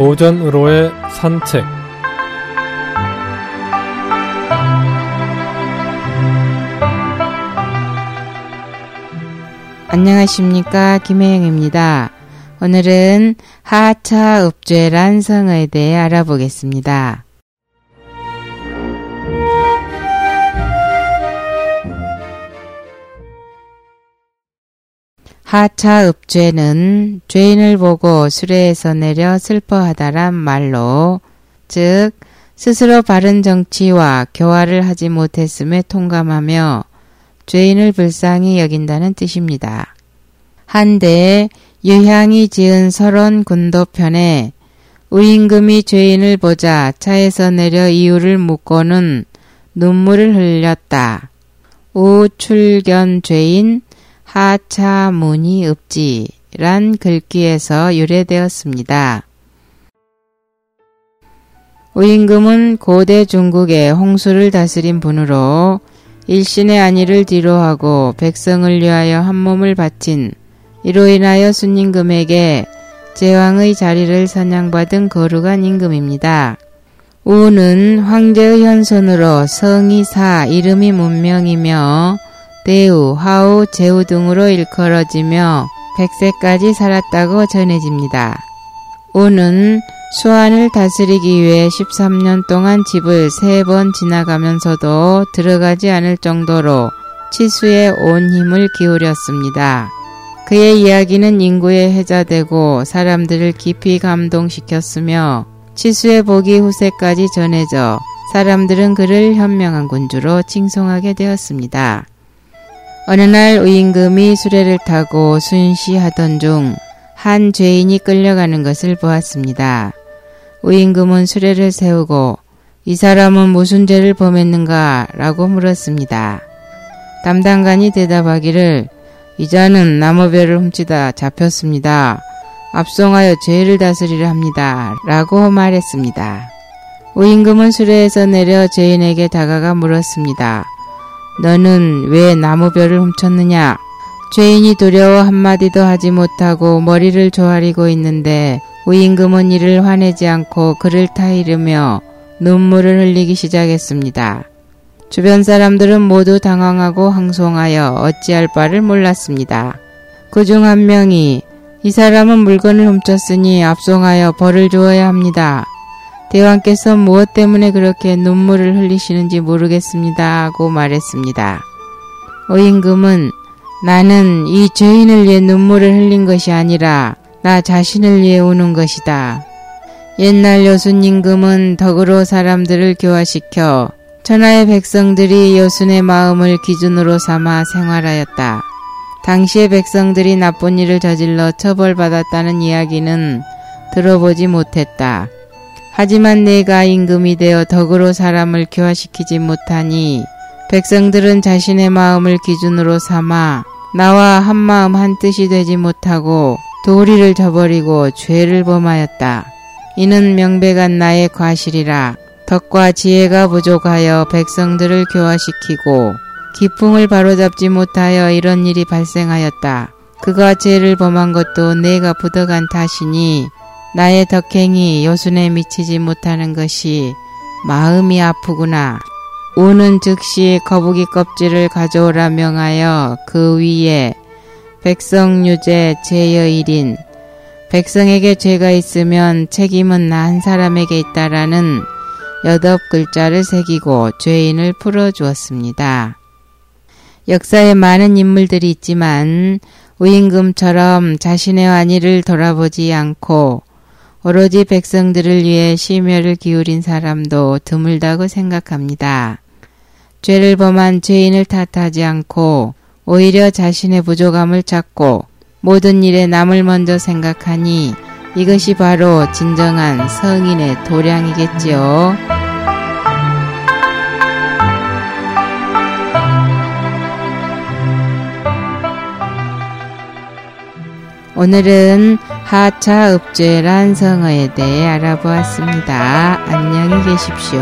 오전으로의 산책 안녕하십니까 김혜영입니다. 오늘은 하차 읍죄란 성어에 대해 알아보겠습니다. 하차읍죄는 죄인을 보고 수레에서 내려 슬퍼하다란 말로 즉 스스로 바른 정치와 교화를 하지 못했음에 통감하며 죄인을 불쌍히 여긴다는 뜻입니다. 한데 유향이 지은 설원 군도편에 우임금이 죄인을 보자 차에서 내려 이유를 묻고는 눈물을 흘렸다. 우출견 죄인 하차문이 읍지란 글귀에서 유래되었습니다. 우임금은 고대 중국의 홍수를 다스린 분으로 일신의 안위를 뒤로하고 백성을 위하여 한 몸을 바친 이로 인하여 순임금에게 제왕의 자리를 선양받은 거룩한 임금입니다. 우는 황제의 현손으로 성이 사 이름이 문명이며 대우, 하우, 제우 등으로 일컬어지며 100세까지 살았다고 전해집니다. 우는 수안을 다스리기 위해 13년 동안 집을 세번 지나가면서도 들어가지 않을 정도로 치수에 온 힘을 기울였습니다. 그의 이야기는 인구에 회자되고 사람들을 깊이 감동시켰으며 치수의 복이 후세까지 전해져 사람들은 그를 현명한 군주로 칭송하게 되었습니다. 어느 날 의임금이 수레를 타고 순시하던 중 한 죄인이 끌려가는 것을 보았습니다. 의임금은 수레를 세우고 이 사람은 무슨 죄를 범했는가 라고 물었습니다. 담당관이 대답하기를 이 자는 나무별을 훔치다 잡혔습니다. 압송하여 죄를 다스리려 합니다. 라고 말했습니다. 의임금은 수레에서 내려 죄인에게 다가가 물었습니다. 너는 왜 나무별을 훔쳤느냐? 죄인이 두려워 한마디도 하지 못하고 머리를 조아리고 있는데 우임금은 이를 화내지 않고 그를 타이르며 눈물을 흘리기 시작했습니다. 주변 사람들은 모두 당황하고 항송하여 어찌할 바를 몰랐습니다. 그 중 한 명이 이 사람은 물건을 훔쳤으니 압송하여 벌을 주어야 합니다. 대왕께서 무엇 때문에 그렇게 눈물을 흘리시는지 모르겠습니다. 하고 말했습니다. 오임금은 나는 이 죄인을 위해 눈물을 흘린 것이 아니라 나 자신을 위해 우는 것이다. 옛날 여순임금은 덕으로 사람들을 교화시켜 천하의 백성들이 여순의 마음을 기준으로 삼아 생활하였다. 당시의 백성들이 나쁜 일을 저질러 처벌받았다는 이야기는 들어보지 못했다. 하지만 내가 임금이 되어 덕으로 사람을 교화시키지 못하니 백성들은 자신의 마음을 기준으로 삼아 나와 한 마음 한 뜻이 되지 못하고 도리를 저버리고 죄를 범하였다. 이는 명백한 나의 과실이라 덕과 지혜가 부족하여 백성들을 교화시키고 기풍을 바로잡지 못하여 이런 일이 발생하였다. 그가 죄를 범한 것도 내가 부덕한 탓이니 나의 덕행이 요순에 미치지 못하는 것이 마음이 아프구나. 우는 즉시 거북이 껍질을 가져오라 명하여 그 위에 백성 유죄 제여일인 백성에게 죄가 있으면 책임은 나 한 사람에게 있다라는 여덟 글자를 새기고 죄인을 풀어주었습니다. 역사에 많은 인물들이 있지만 우임금처럼 자신의 완의를 돌아보지 않고 오로지 백성들을 위해 심혈을 기울인 사람도 드물다고 생각합니다. 죄를 범한 죄인을 탓하지 않고 오히려 자신의 부족함을 찾고 모든 일에 남을 먼저 생각하니 이것이 바로 진정한 성인의 도량이겠지요. 오늘은 하차읍죄란 성어에 대해 알아보았습니다. 안녕히 계십시오.